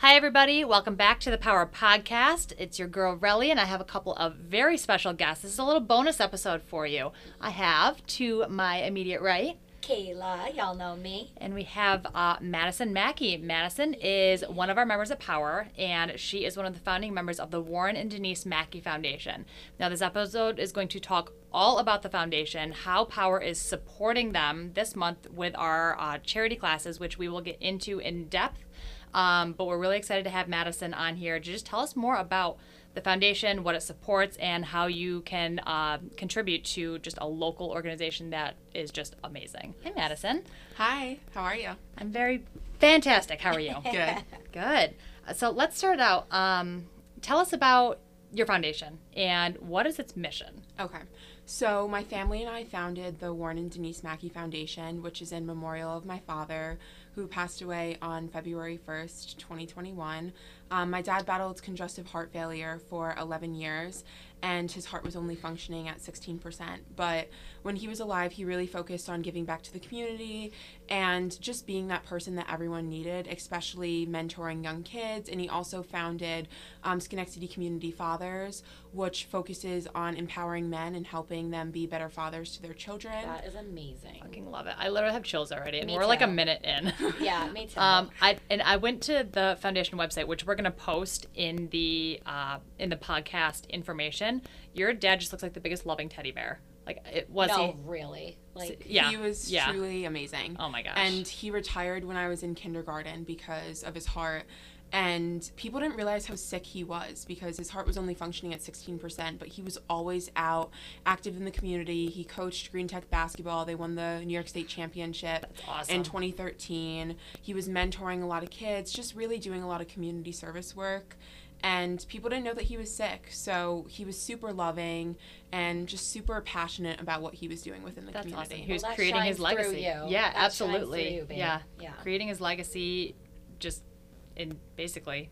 Hi, everybody. Welcome back to the Power Podcast. It's your girl, Relli, and I have a couple of very special guests. This is a little bonus episode for you. I have to my immediate right, Kayla, y'all know me. and we have uh, Madison Mackey. Madison is one of our members at Power, and she is one of the founding members of the Warren and Denyse Mackey Foundation. Now, this episode is going to talk all about the foundation, how Power is supporting them this month with our uh, charity classes, which we will get into in depth. Um, but we're really excited to have Madison on here to just tell us more about the foundation, what it supports, and how you can uh, contribute to just a local organization that is just amazing. Hey, Madison. Hi, how are you? I'm very fantastic. How are you? Good. Good. So let's start out. Um, tell us about your foundation and what is its mission? Okay. So, my family and I founded the Warren and Denyse Mackey Foundation, which is in memorial of my father, who passed away on February 1st, 2021. Um, my dad battled congestive heart failure for 11 years, and his heart was only functioning at 16%. But when he was alive, he really focused on giving back to the community and just being that person that everyone needed, especially mentoring young kids. And he also founded um, Schenectady Community Fathers, which focuses on empowering men and helping them be better fathers to their children. That is amazing. Fucking love it. I literally have chills already, and Me we're like a minute in. Yeah, me too. Um, I and I went to the foundation website, which we're gonna post in the uh, in the podcast information. Your dad just looks like the biggest loving teddy bear. Like it was no, he? really. Like, Yeah. He was yeah. truly amazing. Oh my gosh. And he retired when I was in kindergarten because of his heart. And people didn't realize how sick he was because his heart was only functioning at 16%, but he was always out, active in the community. He coached Green Tech basketball. They won the New York State Championship awesome. in 2013. He was mentoring a lot of kids, just really doing a lot of community service work. And people didn't know that he was sick. So he was super loving and just super passionate about what he was doing within the That's community. awesome. He was Well, creating his legacy. you. Yeah, That absolutely. you, yeah. Yeah. creating his legacy, just in basically,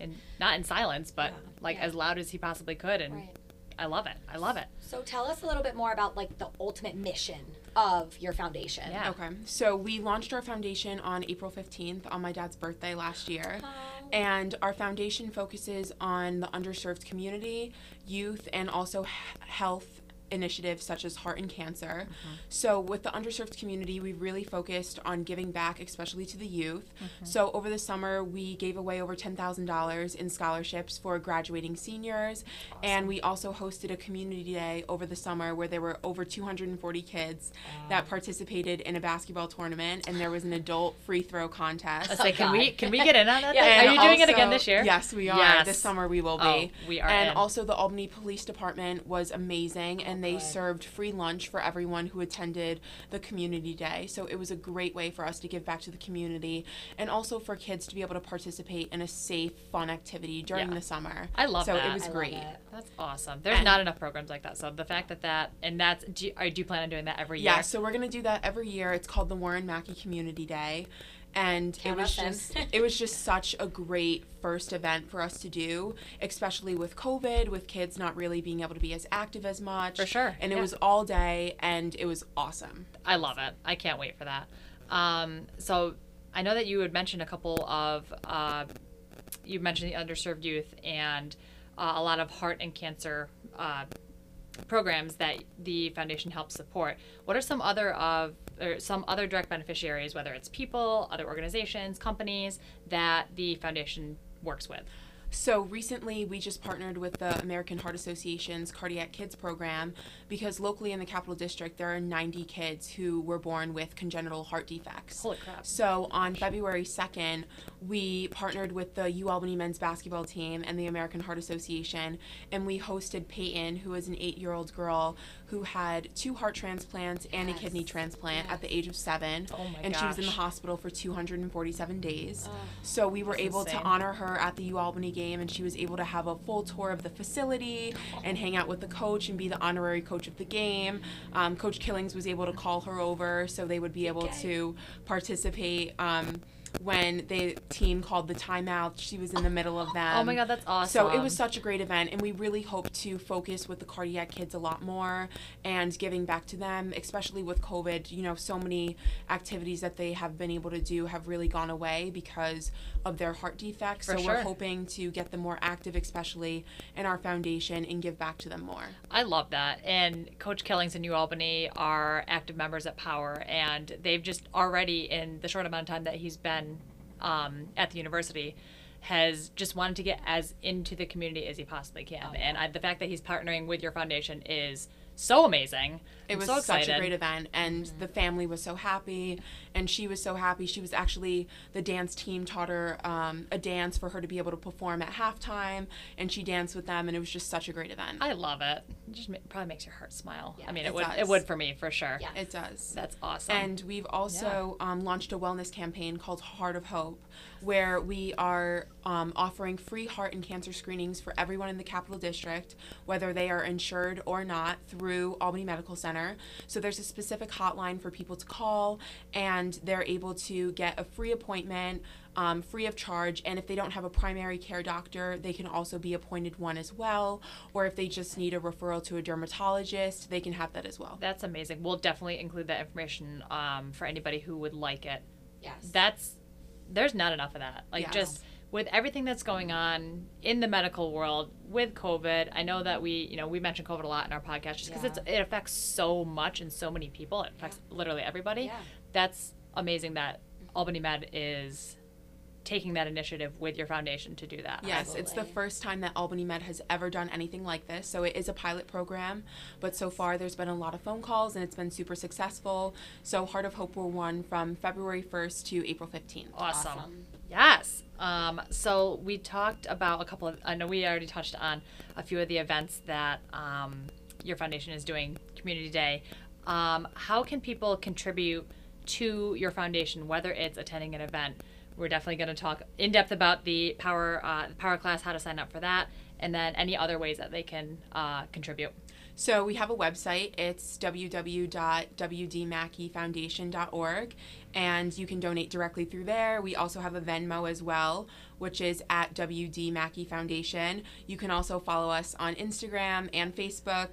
in not in silence, but Yeah. like Yeah. as loud as he possibly could, and Right. I love it. I love it. So tell us a little bit more about like the ultimate mission of your foundation. Yeah. Okay, so we launched our foundation on April 15th on my dad's birthday last year. And our foundation focuses on the underserved community, youth, and also health initiatives such as heart and cancer. Mm-hmm. So, with the underserved community, we really focused on giving back, especially to the youth. Mm-hmm. So, over the summer, we gave away over $10,000 in scholarships for graduating seniors. And we also hosted a community day over the summer where there were over 240 kids that participated in a basketball tournament, and there was an adult free throw contest. Let's say, can we can we get in on that? Yeah, Are you doing it again this year? Yes, we are. Yes. This summer we will be. Oh, we are And in. also the Albany Police Department was amazing and they good. served free lunch for everyone who attended the community day. So it was a great way for us to give back to the community and also for kids to be able to participate in a safe, fun activity during Yeah. the summer. I love so that. it was I great. it. That's awesome. There's And- not enough programs like that. So the fact that that and that's do you, do you plan on doing that every year? Yeah, so we're gonna do that every year. It's called the Warren Mackey Community Day, and it was us just it was just such a great first event for us to do, especially with COVID, with kids not really being able to be as active as much. For sure, And it yeah. was all day, and it was awesome. I love it. I can't wait for that. Um, so I know that you had mentioned a couple of uh, you mentioned the underserved youth and uh, a lot of heart and cancer uh, programs that the foundation helps support. What are some other of or some other direct beneficiaries, whether it's people, other organizations, companies that the foundation works with? So recently, we just partnered with the American Heart Association's Cardiac Kids program because locally in the Capital District, there are 90 kids who were born with congenital heart defects. Holy crap. So on February 2nd, we partnered with the UAlbany men's basketball team and the American Heart Association, and we hosted Peyton, who is an eight year old girl who had two heart transplants and a kidney transplant at the age of seven. Oh my and she was in the hospital for 247 days. so we were able insane. to honor her at the U Albany game, and she was able to have a full tour of the facility and hang out with the coach and be the honorary coach of the game. Um, coach Killings was able to call her over so they would be able Okay. to participate. Um, when the team called the timeout. She was in the middle of them. Oh my God, that's awesome. So it was such a great event, and we really hope to focus with the cardiac kids a lot more and giving back to them, especially with COVID. You know, so many activities that they have been able to do have really gone away because of their heart defects. For so sure. we're hoping to get them more active, especially in our foundation, and give back to them more. I love that. And Coach Killings in UAlbany are active members at Power, and they've just already, in the short amount of time that he's been um, at the university, has just wanted to get as into the community as he possibly can. And I, the fact that he's partnering with your foundation is so amazing. It I'm was so such a great event, and the family was so happy, and she was so happy. She was actually the dance team taught her um, a dance for her to be able to perform at halftime, and she danced with them, and it was just such a great event. I love it. It just probably makes your heart smile. I mean, it, it would. It would for me for sure. Yeah. it does. That's awesome. And we've also um, launched a wellness campaign called Heart of Hope, where we are um, offering free heart and cancer screenings for everyone in the Capital District, whether they are insured or not, through Albany Medical Center. So there's a specific hotline for people to call, and they're able to get a free appointment. Um, free of charge, and if they don't have a primary care doctor, they can also be appointed one as well. Or if they just need a referral to a dermatologist, they can have that as well. That's amazing. We'll definitely include that information um, for anybody who would like it. Yes. That's there's not enough of that. Like Yes. just with everything that's going on in the medical world with COVID, I know that we, you know, we mention COVID a lot in our podcast just because it's it affects so much and so many people. It affects literally everybody. Yeah. That's amazing that Albany Med is taking that initiative with your foundation to do that. Yes, it's the first time that Albany Med has ever done anything like this. So it is a pilot program, but so far there's been a lot of phone calls and it's been super successful. So Heart of Hope will run from February 1st to April 15th. Awesome. Awesome. Yes. Um, so we talked about a couple of, I know we already touched on a few of the events that um, your foundation is doing, Community Day. Um, how can people contribute to your foundation, whether it's attending an event? We're definitely going to talk in depth about the power uh, power class, how to sign up for that, and then any other ways that they can uh, contribute. So we have a website. It's www.wdmackeyfoundation.org, and you can donate directly through there. We also have a Venmo as well, which is at WD Mackey Foundation. You can also follow us on Instagram and Facebook.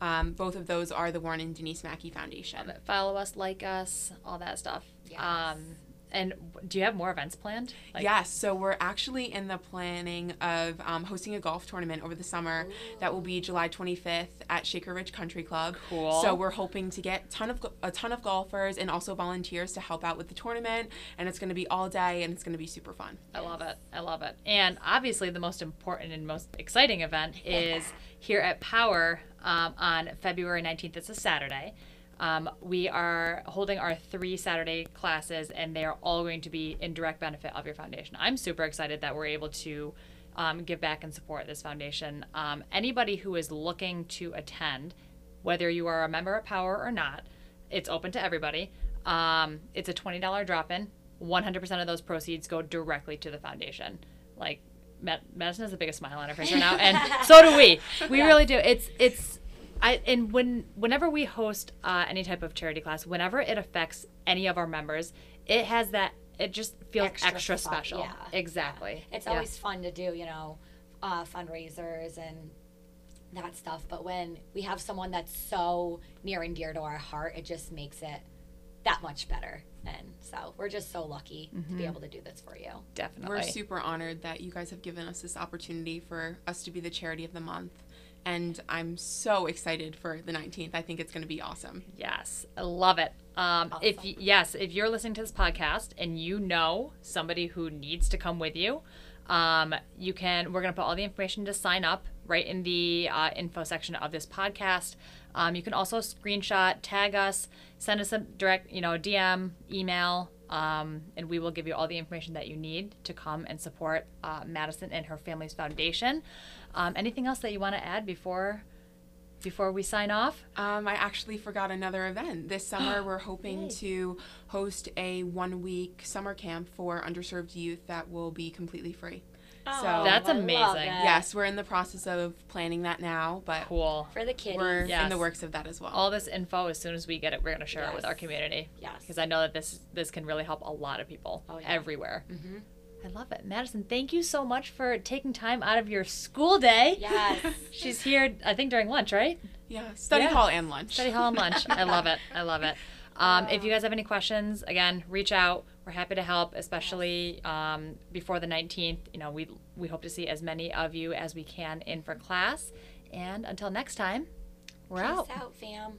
Um, both of those are the Warren and Denyse Mackey Foundation. Follow us, like us, all that stuff. Yes. Um, and do you have more events planned? Like, yes, so we're actually in the planning of um, hosting a golf tournament over the summer. That will be July 25th at Shaker Ridge Country Club. Cool. So we're hoping to get ton of a ton of golfers and also volunteers to help out with the tournament. And it's going to be all day, and it's going to be super fun. I love it. I love it. And obviously, the most important and most exciting event is here at Power um, on February 19th. It's a Saturday. Um, we are holding our three Saturday classes, and they are all going to be in direct benefit of your foundation. I'm super excited that we're able to um, give back and support this foundation. Um, anybody who is looking to attend, whether you are a member of Power or not, it's open to everybody. Um, it's a $20 drop in. 100% of those proceeds go directly to the foundation. Like, Mad- Madison has the biggest smile on her face right now, and so do we. We really do. It's, it's, I, and when, whenever we host uh, any type of charity class, whenever it affects any of our members, it has that, it just feels extra, fun, special. yeah. Exactly. It's Yeah. always fun to do, you know, uh, fundraisers and that stuff. But when we have someone that's so near and dear to our heart, it just makes it that much better. And so we're just so lucky to be able to do this for you. definitely. We're super honored that you guys have given us this opportunity for us to be the charity of the month. And I'm so excited for the 19th. I think it's going to be awesome. Yes, I love it. Um, If Awesome. y- yes, if you're listening to this podcast and you know somebody who needs to come with you, um, you can. We're gonna put all the information to sign up right in the uh, info section of this podcast. Um, you can also screenshot, tag us, send us a direct, you know, DM, email, um, and we will give you all the information that you need to come and support uh, Madison and her family's foundation. Um, anything else that you want to add before before we sign off? Um, I actually forgot another event. This summer, we're hoping to host a one week summer camp for underserved youth that will be completely free. Oh, so, That's amazing. it. yes, we're in the process of planning that now, but Cool. For the kiddies. we're in the works of that as well. All this info, as soon as we get it, we're going to share it with our community. Yes. Because I know that this this can really help a lot of people Oh, yeah. everywhere. hmm I love it. Madison, thank you so much for taking time out of your school day. Yes. She's here, I think, during lunch, right? yeah, study Yeah. hall and lunch. Study hall and lunch. I love it. I love it. Um, if you guys have any questions, again, reach out. We're happy to help, especially um, before the 19th. You know, we we hope to see as many of you as we can in for class. And until next time, we're out. Peace out, fam.